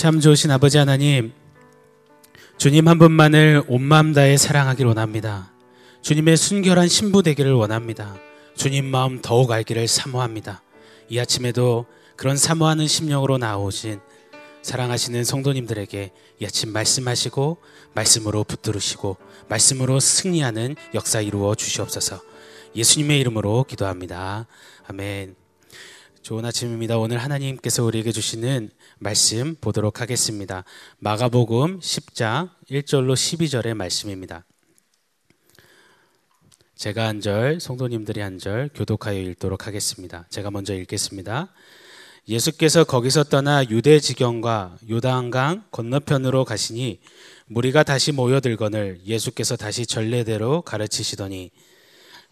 참 좋으신 아버지 하나님, 주님 한 분만을 온 마음 다해 사랑하길 원합니다. 주님의 순결한 신부 되기를 원합니다. 주님 마음 더욱 알기를 사모합니다. 이 아침에도 그런 사모하는 심령으로 나오신 사랑하시는 성도님들에게 이 아침 말씀하시고 말씀으로 붙들으시고 말씀으로 승리하는 역사 이루어 주시옵소서. 예수님의 이름으로 기도합니다. 아멘. 좋은 아침입니다. 오늘 하나님께서 우리에게 주시는 말씀 보도록 하겠습니다. 마가복음 10장 1절로 12절의 말씀입니다. 제가 한 절, 성도님들이 한 절 교독하여 읽도록 하겠습니다. 제가 먼저 읽겠습니다. 예수께서 거기서 떠나 유대 지경과 요단강 건너편으로 가시니 무리가 다시 모여들거늘 예수께서 다시 전례대로 가르치시더니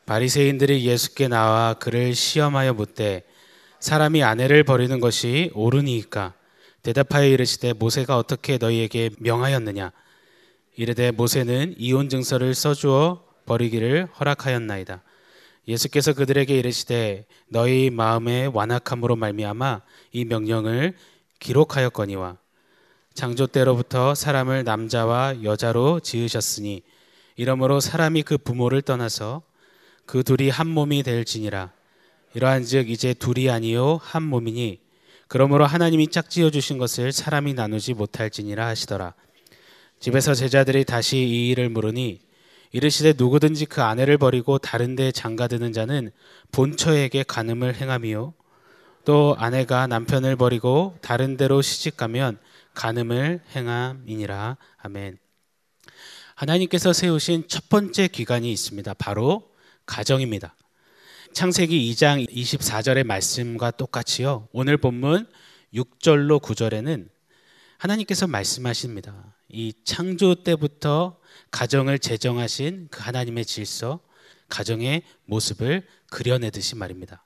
바리새인들이 예수께 나와 그를 시험하여 묻되 사람이 아내를 버리는 것이 옳으니까 대답하여 이르시되 모세가 어떻게 너희에게 명하였느냐? 이르되 모세는 이혼 증서를 써주어 버리기를 허락하였나이다. 예수께서 그들에게 이르시되 너희 마음의 완악함으로 말미암아 이 명령을 기록하였거니와 창조 때로부터 사람을 남자와 여자로 지으셨으니 이러므로 사람이 그 부모를 떠나서 그 둘이 한 몸이 될지니라 이러한즉 이제 둘이 아니요 한 몸이니 그러므로 하나님이 짝지어 주신 것을 사람이 나누지 못할지니라 하시더라. 집에서 제자들이 다시 이 일을 물으니 이르시되 누구든지 그 아내를 버리고 다른 데 장가드는 자는 본처에게 간음을 행함이요 또 아내가 남편을 버리고 다른 데로 시집가면 간음을 행함이니라. 아멘. 하나님께서 세우신 첫 번째 기관이 있습니다. 바로 가정입니다. 창세기 2장 24절의 말씀과 똑같이요. 오늘 본문 6절로 9절에는 하나님께서 말씀하십니다. 이 창조 때부터 가정을 제정하신 그 하나님의 질서, 가정의 모습을 그려내듯이 말입니다.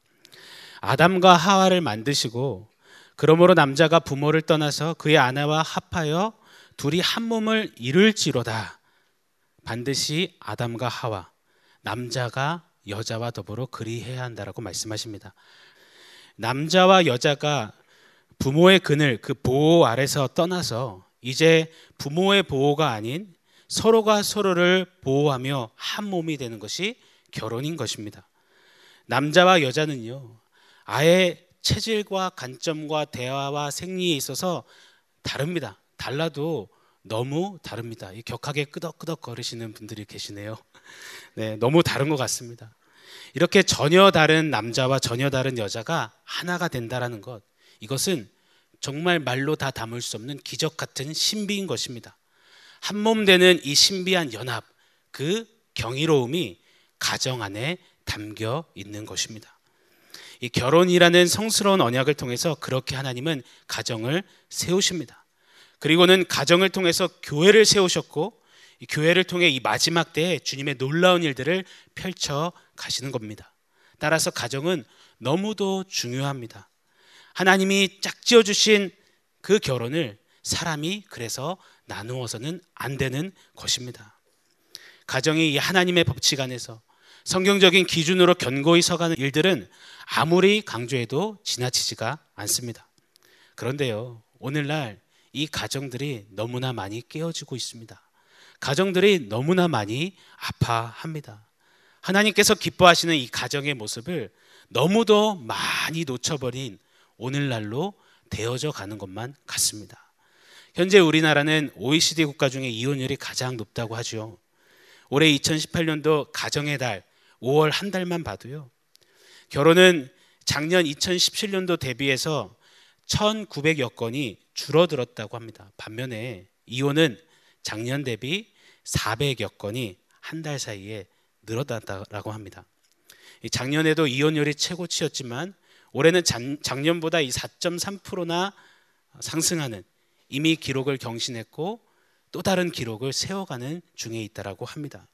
아담과 하와를 만드시고 그러므로 남자가 부모를 떠나서 그의 아내와 합하여 둘이 한 몸을 이룰지로다. 반드시 아담과 하와, 남자가 여자와 더불어 그리해야 한다라고 말씀하십니다. 남자와 여자가 부모의 그늘, 그 보호 아래서 떠나서 이제 부모의 보호가 아닌 서로가 서로를 보호하며 한 몸이 되는 것이 결혼인 것입니다. 남자와 여자는요, 아예 체질과 관점과 대화와 생리에 있어서 다릅니다. 달라도 너무 다릅니다. 격하게 끄덕끄덕 거리시는 분들이 계시네요. 네, 너무 다른 것 같습니다. 이렇게 전혀 다른 남자와 전혀 다른 여자가 하나가 된다라는 것, 이것은 정말 말로 다 담을 수 없는 기적 같은 신비인 것입니다. 한 몸 되는 이 신비한 연합, 그 경이로움이 가정 안에 담겨 있는 것입니다. 이 결혼이라는 성스러운 언약을 통해서 그렇게 하나님은 가정을 세우십니다. 그리고는 가정을 통해서 교회를 세우셨고 이 교회를 통해 이 마지막 때에 주님의 놀라운 일들을 펼쳐 가시는 겁니다. 따라서 가정은 너무도 중요합니다. 하나님이 짝지어 주신 그 결혼을 사람이 그래서 나누어서는 안 되는 것입니다. 가정이 이 하나님의 법칙 안에서 성경적인 기준으로 견고히 서가는 일들은 아무리 강조해도 지나치지가 않습니다. 그런데요, 오늘날 이 가정들이 너무나 많이 깨어지고 있습니다. 가정들이 너무나 많이 아파합니다. 하나님께서 기뻐하시는 이 가정의 모습을 너무도 많이 놓쳐버린 오늘날로 되어져 가는 것만 같습니다. 현재 우리나라는 OECD 국가 중에 이혼율이 가장 높다고 하죠. 올해 2018년도 가정의 달 5월 한 달만 봐도요. 결혼은 작년 2017년도 대비해서 1,900여 건이 줄어들었다고 합니다. 반면에 이혼은 작년 대비 400여 건이 한 달 사이에 늘어났다라고 합니다. 작년에도 이혼율이 최고치였지만 올해는 작년보다 이 4.3%나 상승하는 이미 기록을 경신했고 또 다른 기록을 세워가는 중에 있다라고 합니다.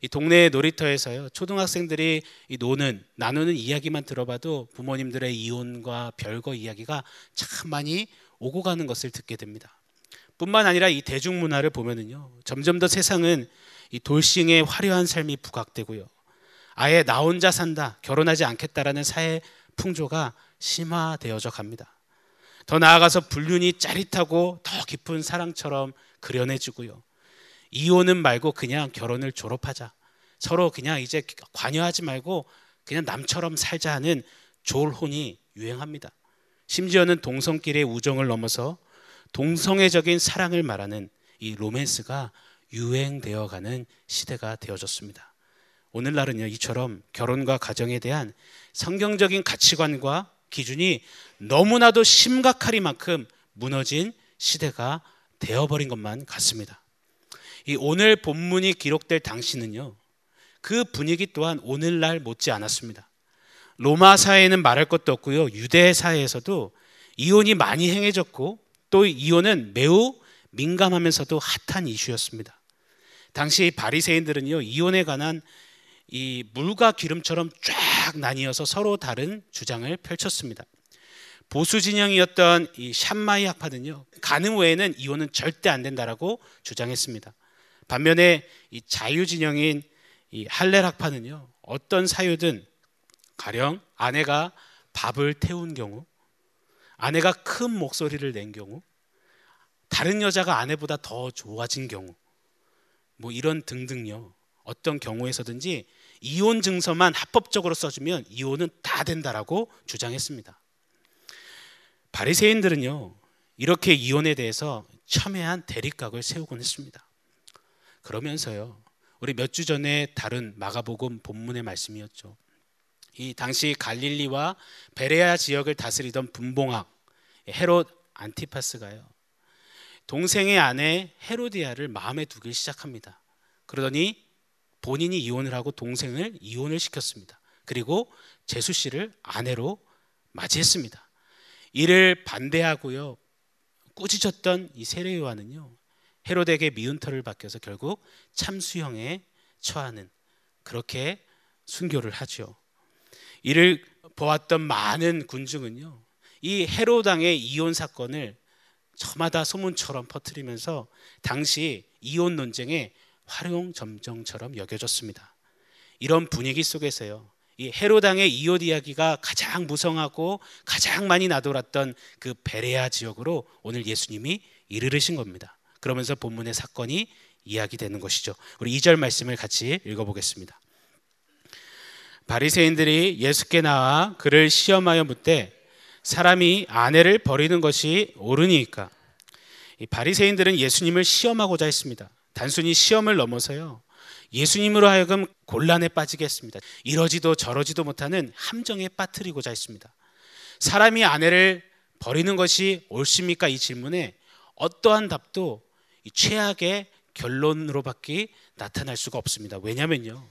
이 동네 놀이터에서요 초등학생들이 이 노는 나누는 이야기만 들어봐도 부모님들의 이혼과 별거 이야기가 참 많이 오고 가는 것을 듣게 됩니다. 뿐만 아니라 이 대중문화를 보면은요 점점 더 세상은 이 돌싱의 화려한 삶이 부각되고요 아예 나 혼자 산다 결혼하지 않겠다라는 사회 풍조가 심화되어져 갑니다. 더 나아가서 불륜이 짜릿하고 더 깊은 사랑처럼 그려내주고요. 이혼은 말고 그냥 결혼을 졸업하자. 서로 그냥 이제 관여하지 말고 그냥 남처럼 살자 하는 졸혼이 유행합니다. 심지어는 동성끼리의 우정을 넘어서 동성애적인 사랑을 말하는 이 로맨스가 유행되어 가는 시대가 되어졌습니다. 오늘날은요, 이처럼 결혼과 가정에 대한 성경적인 가치관과 기준이 너무나도 심각하리만큼 무너진 시대가 되어버린 것만 같습니다. 이 오늘 본문이 기록될 당시는요, 그 분위기 또한 오늘날 못지 않았습니다. 로마 사회에는 말할 것도 없고요, 유대 사회에서도 이혼이 많이 행해졌고 또 이혼은 매우 민감하면서도 핫한 이슈였습니다. 당시 바리새인들은요 이혼에 관한 이 물과 기름처럼 쫙 나뉘어서 서로 다른 주장을 펼쳤습니다. 보수 진영이었던 이 샴마이 학파는요 가능 외에는 이혼은 절대 안 된다라고 주장했습니다. 반면에 이 자유 진영인 이 할렐 학파는요 어떤 사유든 가령 아내가 밥을 태운 경우, 아내가 큰 목소리를 낸 경우, 다른 여자가 아내보다 더 좋아진 경우, 뭐 이런 등등요. 어떤 경우에서든지 이혼 증서만 합법적으로 써주면 이혼은 다 된다라고 주장했습니다. 바리새인들은요 이렇게 이혼에 대해서 첨예한 대립각을 세우곤 했습니다. 그러면서요 우리 몇 주 전에 다른 마가복음 본문의 말씀이었죠. 이 당시 갈릴리와 베레아 지역을 다스리던 분봉학 헤롯 안티파스가요. 동생의 아내 헤로디아를 마음에 두기 시작합니다. 그러더니 본인이 이혼을 하고 동생을 이혼을 시켰습니다. 그리고 제수 씨를 아내로 맞이했습니다. 이를 반대하고요. 꾸짖었던 이 세례 요한은요. 헤롯에게 미운 털을 박혀서 결국 참수형에 처하는 그렇게 순교를 하죠. 이를 보았던 많은 군중은요. 이 헤로당의 이혼 사건을 저마다 소문처럼 퍼뜨리면서 당시 이혼 논쟁의 활용 점정처럼 여겨졌습니다. 이런 분위기 속에서요. 이 헤로당의 이혼 이야기가 가장 무성하고 가장 많이 나돌았던 그 베레아 지역으로 오늘 예수님이 이르르신 겁니다. 그러면서 본문의 사건이 이야기되는 것이죠. 우리 2절 말씀을 같이 읽어보겠습니다. 바리새인들이 예수께 나와 그를 시험하여 묻되 사람이 아내를 버리는 것이 옳으니까 이 바리새인들은 예수님을 시험하고자 했습니다. 단순히 시험을 넘어서요. 예수님으로 하여금 곤란에 빠지게 했습니다. 이러지도 저러지도 못하는 함정에 빠뜨리고자 했습니다. 사람이 아내를 버리는 것이 옳습니까? 이 질문에 어떠한 답도 최악의 결론으로밖에 나타날 수가 없습니다. 왜냐면요.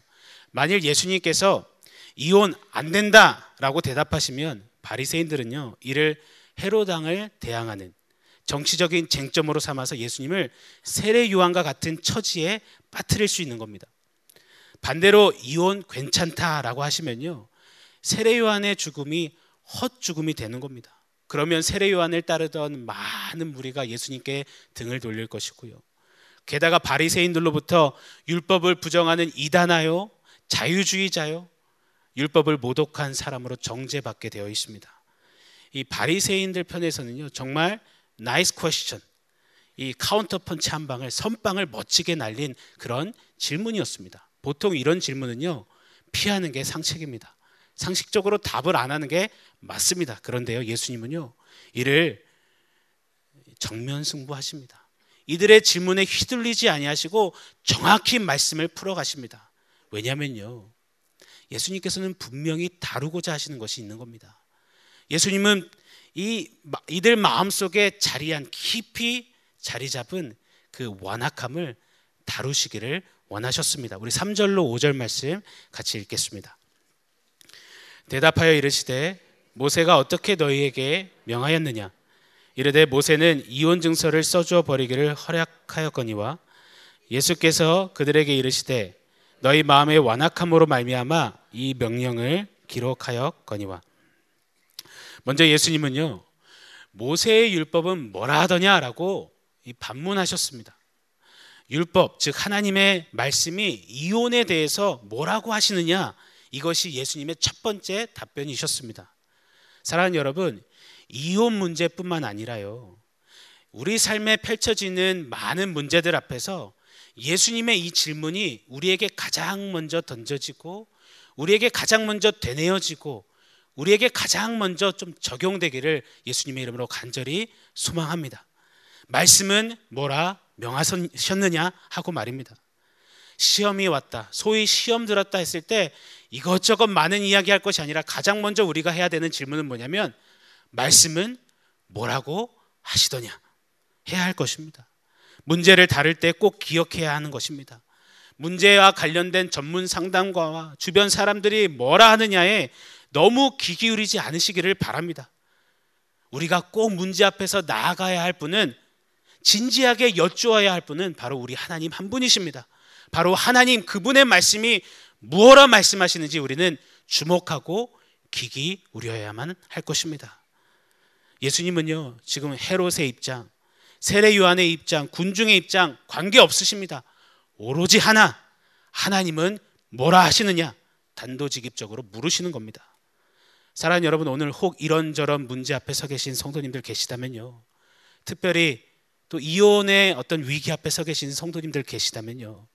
만일 예수님께서 이혼 안 된다라고 대답하시면 바리새인들은요 이를 헤로당을 대항하는 정치적인 쟁점으로 삼아서 예수님을 세례 요한과 같은 처지에 빠뜨릴 수 있는 겁니다. 반대로 이혼 괜찮다라고 하시면요 세례 요한의 죽음이 헛 죽음이 되는 겁니다. 그러면 세례 요한을 따르던 많은 무리가 예수님께 등을 돌릴 것이고요. 게다가 바리새인들로부터 율법을 부정하는 이단아요 자유주의자요 율법을 모독한 사람으로 정죄받게 되어 있습니다. 이 바리새인들 편에서는요 정말 nice question 이 카운터 펀치 한 방을 선방을 멋지게 날린 그런 질문이었습니다. 보통 이런 질문은요 피하는 게 상책입니다. 상식적으로 답을 안 하는 게 맞습니다. 그런데요 예수님은요 이를 정면 승부하십니다. 이들의 질문에 휘둘리지 아니하시고 정확히 말씀을 풀어 가십니다. 왜냐면요. 예수님께서는 분명히 다루고자 하시는 것이 있는 겁니다. 예수님은 이 이들 마음속에 자리한 깊이 자리 잡은 그 완악함을 다루시기를 원하셨습니다. 우리 3절로 5절 말씀 같이 읽겠습니다. 대답하여 이르시되 모세가 어떻게 너희에게 명하였느냐 이르되 모세는 이혼 증서를 써주어 버리기를 허락하였거니와 예수께서 그들에게 이르시되 너희 마음의 완악함으로 말미암아 이 명령을 기록하였거니와 먼저 예수님은요 모세의 율법은 뭐라 하더냐라고 반문하셨습니다. 율법 즉 하나님의 말씀이 이혼에 대해서 뭐라고 하시느냐 이것이 예수님의 첫 번째 답변이셨습니다. 사랑하는 여러분 이혼 문제뿐만 아니라요. 우리 삶에 펼쳐지는 많은 문제들 앞에서 예수님의 이 질문이 우리에게 가장 먼저 던져지고 우리에게 가장 먼저 되뇌어지고 우리에게 가장 먼저 좀 적용되기를 예수님의 이름으로 간절히 소망합니다. 말씀은 뭐라 명하셨느냐 하고 말입니다. 시험이 왔다. 소위 시험 들었다 했을 때 이것저것 많은 이야기 할 것이 아니라 가장 먼저 우리가 해야 되는 질문은 뭐냐면 말씀은 뭐라고 하시더냐 해야 할 것입니다. 문제를 다룰 때 꼭 기억해야 하는 것입니다. 문제와 관련된 전문 상담가와 주변 사람들이 뭐라 하느냐에 너무 귀 기울이지 않으시기를 바랍니다. 우리가 꼭 문제 앞에서 나아가야 할 분은 진지하게 여쭈어야 할 분은 바로 우리 하나님 한 분이십니다. 바로 하나님 그분의 말씀이 무엇라 말씀하시는지 우리는 주목하고 귀기 우려야만 할 것입니다. 예수님은요, 지금 헤롯의 입장, 세례 요한의 입장, 군중의 입장 관계 없으십니다. 오로지 하나, 하나님은 뭐라 하시느냐? 단도직입적으로 물으시는 겁니다. 사랑하는 여러분, 오늘 혹 이런저런 문제 앞에 서 계신 성도님들 계시다면요. 특별히 또 이혼의 어떤 위기 앞에 서 계신 성도님들 계시다면요.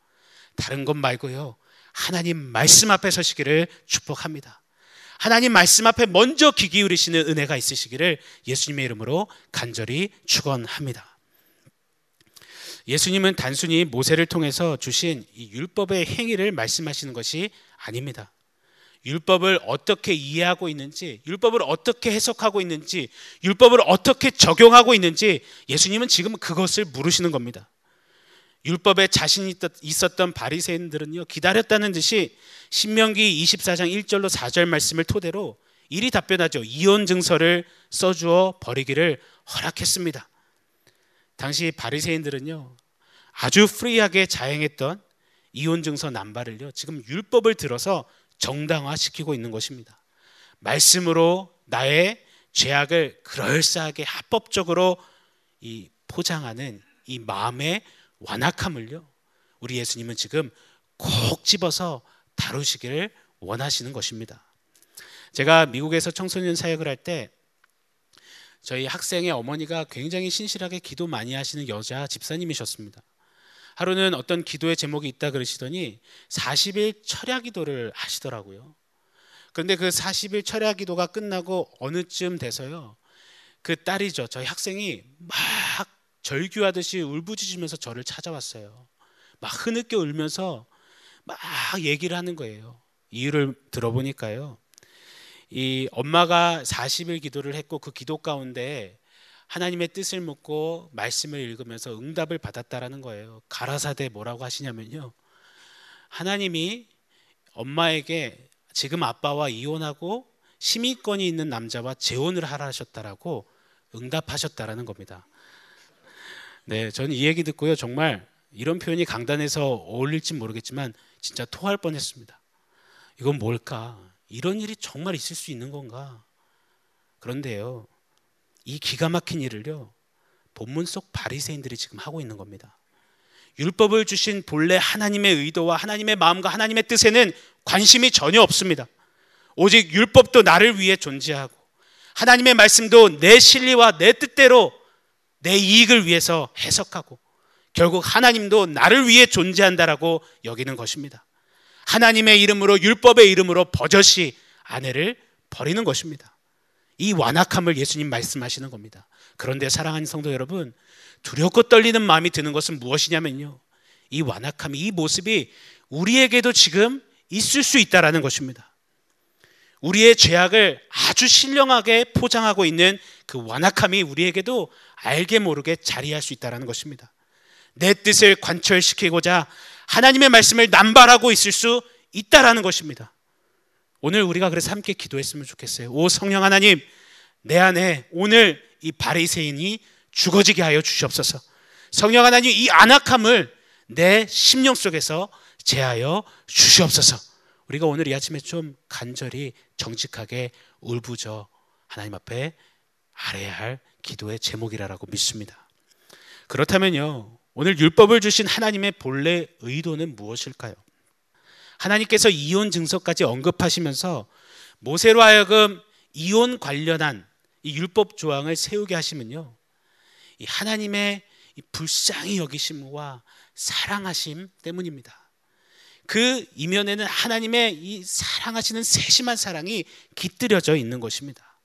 다른 것 말고요. 하나님 말씀 앞에 서시기를 축복합니다. 하나님 말씀 앞에 먼저 귀 기울이시는 은혜가 있으시기를 예수님의 이름으로 간절히 축원합니다. 예수님은 단순히 모세를 통해서 주신 이 율법의 행위를 말씀하시는 것이 아닙니다. 율법을 어떻게 이해하고 있는지, 율법을 어떻게 해석하고 있는지, 율법을 어떻게 적용하고 있는지 예수님은 지금 그것을 물으시는 겁니다. 율법에 자신 있었던 바리새인들은요 기다렸다는 듯이 신명기 24장 1절로 4절 말씀을 토대로 이리 답변하죠. 이혼 증서를 써주어 버리기를 허락했습니다. 당시 바리새인들은요 아주 free하게 자행했던 이혼 증서 남발을요 지금 율법을 들어서 정당화시키고 있는 것입니다. 말씀으로 나의 죄악을 그럴싸하게 합법적으로 이 포장하는 이 마음의 완악함을요. 우리 예수님은 지금 콕 집어서 다루시기를 원하시는 것입니다. 제가 미국에서 청소년 사역을 할때 저희 학생의 어머니가 굉장히 신실하게 기도 많이 하시는 여자 집사님이셨습니다. 하루는 어떤 기도의 제목이 있다 그러시더니 40일 철야 기도를 하시더라고요. 그런데 그 40일 철야 기도가 끝나고 어느쯤 돼서요. 그 딸이죠. 저희 학생이 막 절규하듯이 울부짖으면서 저를 찾아왔어요. 막 흐느껴 울면서 막 얘기를 하는 거예요. 이유를 들어보니까요. 이 엄마가 40일 기도를 했고 그 기도 가운데 하나님의 뜻을 묻고 말씀을 읽으면서 응답을 받았다라는 거예요. 가라사대 뭐라고 하시냐면요. 하나님이 엄마에게 지금 아빠와 이혼하고 심의권이 있는 남자와 재혼을 하라 하셨다라고 응답하셨다라는 겁니다. 네, 저는 이 얘기 듣고요. 정말 이런 표현이 강단에서 어울릴지 모르겠지만 진짜 토할 뻔했습니다. 이건 뭘까? 이런 일이 정말 있을 수 있는 건가? 그런데요. 이 기가 막힌 일을요. 본문 속 바리새인들이 지금 하고 있는 겁니다. 율법을 주신 본래 하나님의 의도와 하나님의 마음과 하나님의 뜻에는 관심이 전혀 없습니다. 오직 율법도 나를 위해 존재하고 하나님의 말씀도 내 실리와 내 뜻대로 내 이익을 위해서 해석하고 결국 하나님도 나를 위해 존재한다라고 여기는 것입니다. 하나님의 이름으로 율법의 이름으로 버젓이 아내를 버리는 것입니다. 이 완악함을 예수님 말씀하시는 겁니다. 그런데 사랑하는 성도 여러분, 두렵고 떨리는 마음이 드는 것은 무엇이냐면요. 이 완악함, 이 모습이 우리에게도 지금 있을 수 있다라는 것입니다. 우리의 죄악을 아주 신령하게 포장하고 있는 그 완악함이 우리에게도 알게 모르게 자리할 수 있다는 것입니다. 내 뜻을 관철시키고자 하나님의 말씀을 남발하고 있을 수 있다라는 것입니다. 오늘 우리가 그래서 함께 기도했으면 좋겠어요. 오 성령 하나님, 내 안에 오늘 이 바리새인이 죽어지게 하여 주시옵소서. 성령 하나님 이 안악함을 내 심령 속에서 제하여 주시옵소서. 우리가 오늘 이 아침에 좀 간절히 정직하게 울부짖어 하나님 앞에 아래야 할 기도의 제목이라고 믿습니다. 그렇다면요. 오늘 율법을 주신 하나님의 본래 의도는 무엇일까요? 하나님께서 이혼 증서까지 언급하시면서 모세로 하여금 이혼 관련한 이 율법 조항을 세우게 하시면요. 이 하나님의 이 불쌍히 여기심과 사랑하심 때문입니다. 그 이면에는 하나님의 이 사랑하시는 세심한 사랑이 깃들여져 있는 것입니다.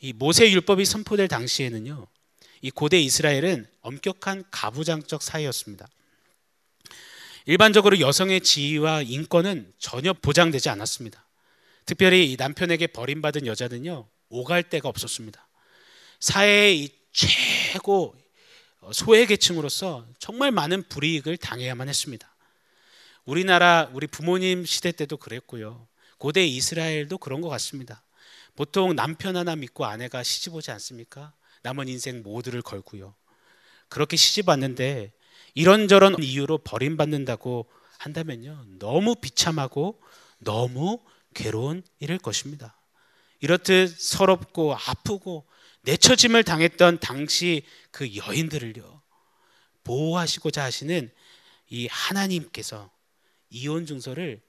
이 모세 율법이 선포될 당시에는요. 이 고대 이스라엘은 엄격한 가부장적 사회였습니다. 일반적으로 여성의 지위와 인권은 전혀 보장되지 않았습니다. 특별히 남편에게 버림받은 여자는요 오갈 데가 없었습니다. 사회의 최고 소외 계층으로서 정말 많은 불이익을 당해야만 했습니다. 우리나라 우리 부모님 시대 때도 그랬고요. 고대 이스라엘도 그런 것 같습니다. 보통 남편 하나 믿고 아내가 시집 오지 않습니까? 남은 인생 모두를 걸고요. 그렇게 시집 왔는데 이런저런 이유로 버림받는다고 한다면요. 너무 비참하고 너무 괴로운 일일 것입니다. 이렇듯 서럽고 아프고 내처짐을 당했던 당시 그 여인들을요. 보호하시고자 하시는 이 하나님께서 이혼 증서를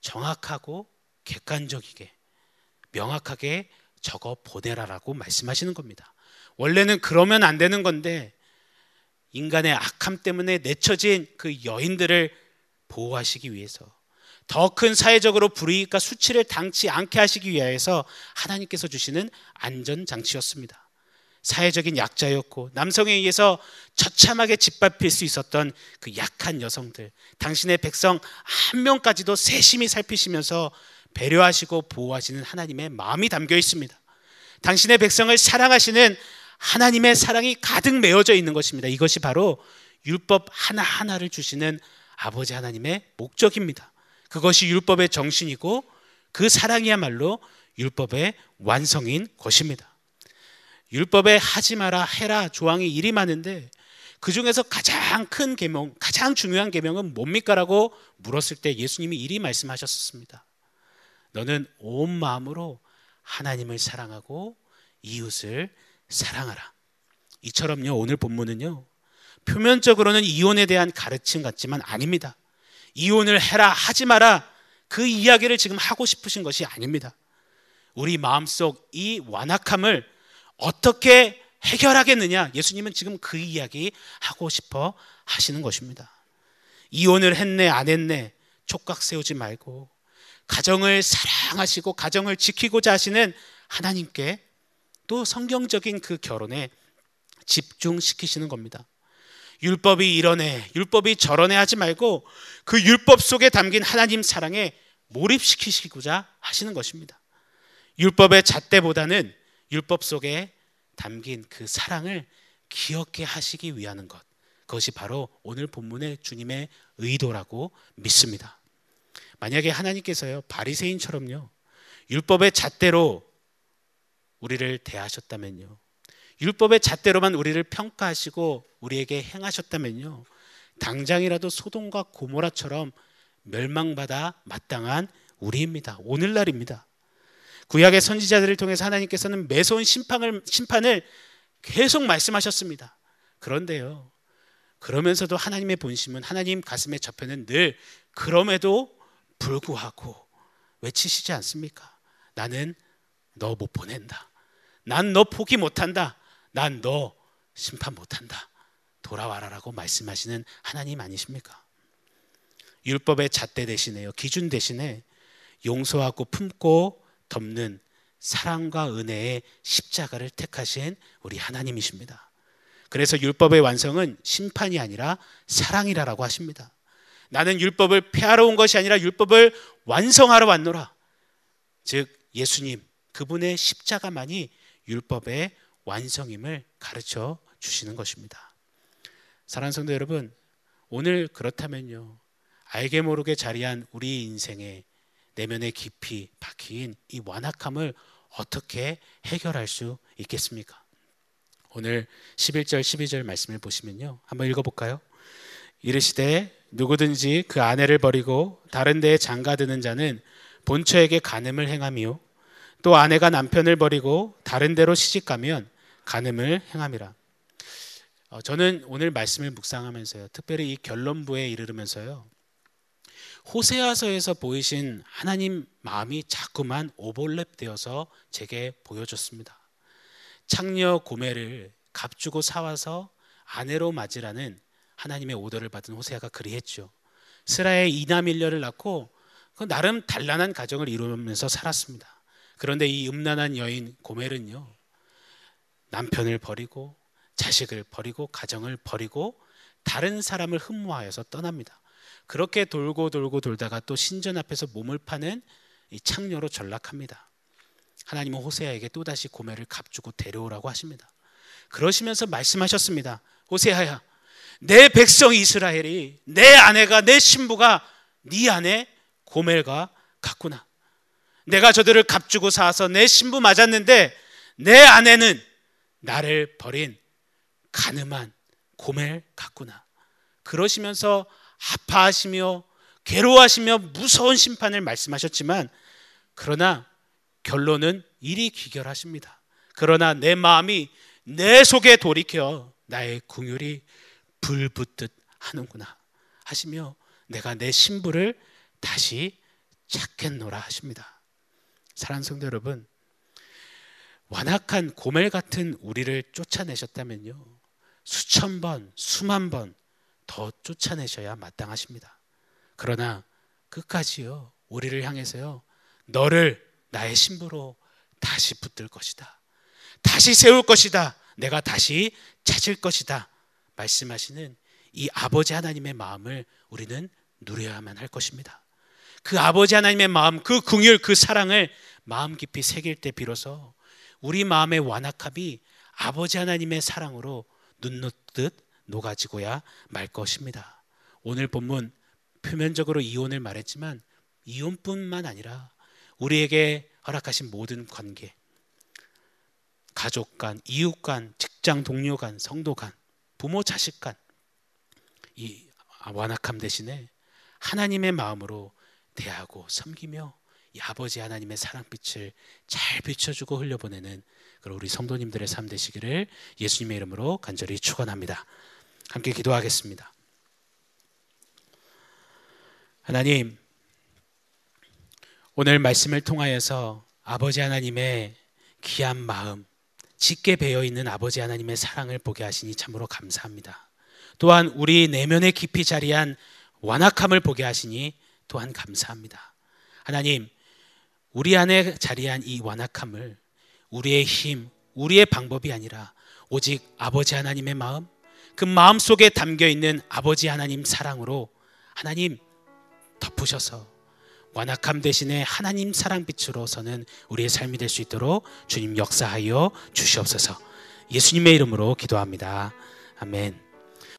정확하고 객관적이게 명확하게 적어 보내라라고 말씀하시는 겁니다. 원래는 그러면 안 되는 건데 인간의 악함 때문에 내쳐진 그 여인들을 보호하시기 위해서 더 큰 사회적으로 불이익과 수치를 당치 않게 하시기 위해서 하나님께서 주시는 안전 장치였습니다. 사회적인 약자였고 남성에 의해서 처참하게 짓밟힐 수 있었던 그 약한 여성들, 당신의 백성 한 명까지도 세심히 살피시면서 배려하시고 보호하시는 하나님의 마음이 담겨 있습니다. 당신의 백성을 사랑하시는 하나님의 사랑이 가득 메어져 있는 것입니다. 이것이 바로 율법 하나하나를 주시는 아버지 하나님의 목적입니다. 그것이 율법의 정신이고 그 사랑이야말로 율법의 완성인 것입니다. 율법에 하지 마라 해라 조항이 일이 많은데 그 중에서 가장 큰 계명, 가장 중요한 계명은 뭡니까라고 물었을 때 예수님이 이리 말씀하셨습니다. 너는 온 마음으로 하나님을 사랑하고 이웃을 사랑하라. 이처럼요, 오늘 본문은요, 표면적으로는 이혼에 대한 가르침 같지만 아닙니다. 이혼을 해라, 하지 마라. 그 이야기를 지금 하고 싶으신 것이 아닙니다. 우리 마음속 이 완악함을 어떻게 해결하겠느냐? 예수님은 지금 그 이야기 하고 싶어 하시는 것입니다. 이혼을 했네, 안 했네, 촉각 세우지 말고, 가정을 사랑하시고, 가정을 지키고자 하시는 하나님께 또 성경적인 그 결혼에 집중시키시는 겁니다. 율법이 이러네, 율법이 저러네 하지 말고 그 율법 속에 담긴 하나님 사랑에 몰입시키시고자 하시는 것입니다. 율법의 잣대보다는 율법 속에 담긴 그 사랑을 기억해 하시기 위하는 것. 그것이 바로 오늘 본문의 주님의 의도라고 믿습니다. 만약에 하나님께서요, 바리새인처럼요, 율법의 잣대로 우리를 대하셨다면요. 율법의 잣대로만 우리를 평가하시고 우리에게 행하셨다면요. 당장이라도 소돔과 고모라처럼 멸망받아 마땅한 우리입니다. 오늘날입니다. 구약의 선지자들을 통해서 하나님께서는 매서운 심판을 심판을 계속 말씀하셨습니다. 그런데요. 그러면서도 하나님의 본심은 하나님 가슴의 저편은 늘 그럼에도 불구하고 외치시지 않습니까? 나는 너 못 보낸다. 난 너 포기 못한다. 난 너 심판 못한다. 돌아와라라고 말씀하시는 하나님 아니십니까? 율법의 잣대 대신에요. 기준 대신에 용서하고 품고 덮는 사랑과 은혜의 십자가를 택하신 우리 하나님이십니다. 그래서 율법의 완성은 심판이 아니라 사랑이라고 하십니다. 나는 율법을 폐하러 온 것이 아니라 율법을 완성하러 왔노라. 즉 예수님 그분의 십자가만이 율법의 완성임을 가르쳐 주시는 것입니다. 사랑하는 성도 여러분, 오늘 그렇다면요. 알게 모르게 자리한 우리 인생에 내면에 깊이 박힌 이 완악함을 어떻게 해결할 수 있겠습니까? 오늘 11절 12절 말씀을 보시면요. 한번 읽어 볼까요? 이르시되 누구든지 그 아내를 버리고 다른 데에 장가드는 자는 본처에게 간음을 행함이요 또 아내가 남편을 버리고 다른 데로 시집가면 간음을 행함이라. 어, 저는 오늘 말씀을 묵상하면서요. 특별히 이 결론부에 이르면서요. 호세아서에서 보이신 하나님 마음이 자꾸만 오버랩되어서 제게 보여졌습니다. 창녀 고멜을 값주고 사와서 아내로 맞으라는 하나님의 오더를 받은 호세아가 그리했죠. 스라의 이나밀려를 낳고 그 나름 단란한 가정을 이루면서 살았습니다. 그런데 이 음란한 여인 고멜은요 남편을 버리고 자식을 버리고 가정을 버리고 다른 사람을 흠모하여서 떠납니다. 그렇게 돌고 돌고 돌다가 또 신전 앞에서 몸을 파는 이 창녀로 전락합니다. 하나님은 호세아에게 또다시 고멜을 값주고 데려오라고 하십니다. 그러시면서 말씀하셨습니다. 호세아야, 내 백성 이스라엘이 내 아내가 내 신부가 네 아내 고멜과 같구나. 내가 저들을 값주고 사서 내 신부 맞았는데 내 아내는 나를 버린 가늠한 고멜 같구나. 그러시면서 아파하시며 괴로워하시며 무서운 심판을 말씀하셨지만 그러나 결론은 이리 귀결하십니다. 그러나 내 마음이 내 속에 돌이켜 나의 궁율이 불붙듯 하는구나 하시며 내가 내 신부를 다시 찾겠노라 하십니다. 사랑하는 성도 여러분, 완악한 고멜 같은 우리를 쫓아내셨다면요. 수천 번, 수만 번 더 쫓아내셔야 마땅하십니다. 그러나 끝까지요. 우리를 향해서요. 너를 나의 신부로 다시 붙들 것이다. 다시 세울 것이다. 내가 다시 찾을 것이다. 말씀하시는 이 아버지 하나님의 마음을 우리는 누려야만 할 것입니다. 그 아버지 하나님의 마음, 그 궁율, 그 사랑을 마음 깊이 새길 때 비로소 우리 마음의 완악함이 아버지 하나님의 사랑으로 눈놓듯 녹아지고야 말 것입니다. 오늘 본문 표면적으로 이혼을 말했지만 이혼뿐만 아니라 우리에게 허락하신 모든 관계, 가족 간, 이웃 간, 직장 동료 간, 성도 간, 부모 자식 간, 이 완악함 대신에 하나님의 마음으로 대하고 섬기며 이 아버지 하나님의 사랑빛을 잘 비춰주고 흘려보내는 그런 우리 성도님들의 삶 되시기를 예수님의 이름으로 간절히 축원합니다. 함께 기도하겠습니다. 하나님, 오늘 말씀을 통하여서 아버지 하나님의 귀한 마음, 짙게 배어 있는 아버지 하나님의 사랑을 보게 하시니 참으로 감사합니다. 또한 우리 내면에 깊이 자리한 완악함을 보게 하시니 또한 감사합니다. 하나님, 우리 안에 자리한 이 완악함을 우리의 힘, 우리의 방법이 아니라 오직 아버지 하나님의 마음, 그 마음 속에 담겨 있는 아버지 하나님 사랑으로 하나님 덮으셔서 완악함 대신에 하나님 사랑 빛으로 서는 우리의 삶이 될 수 있도록 주님 역사하여 주시옵소서. 예수님의 이름으로 기도합니다. 아멘.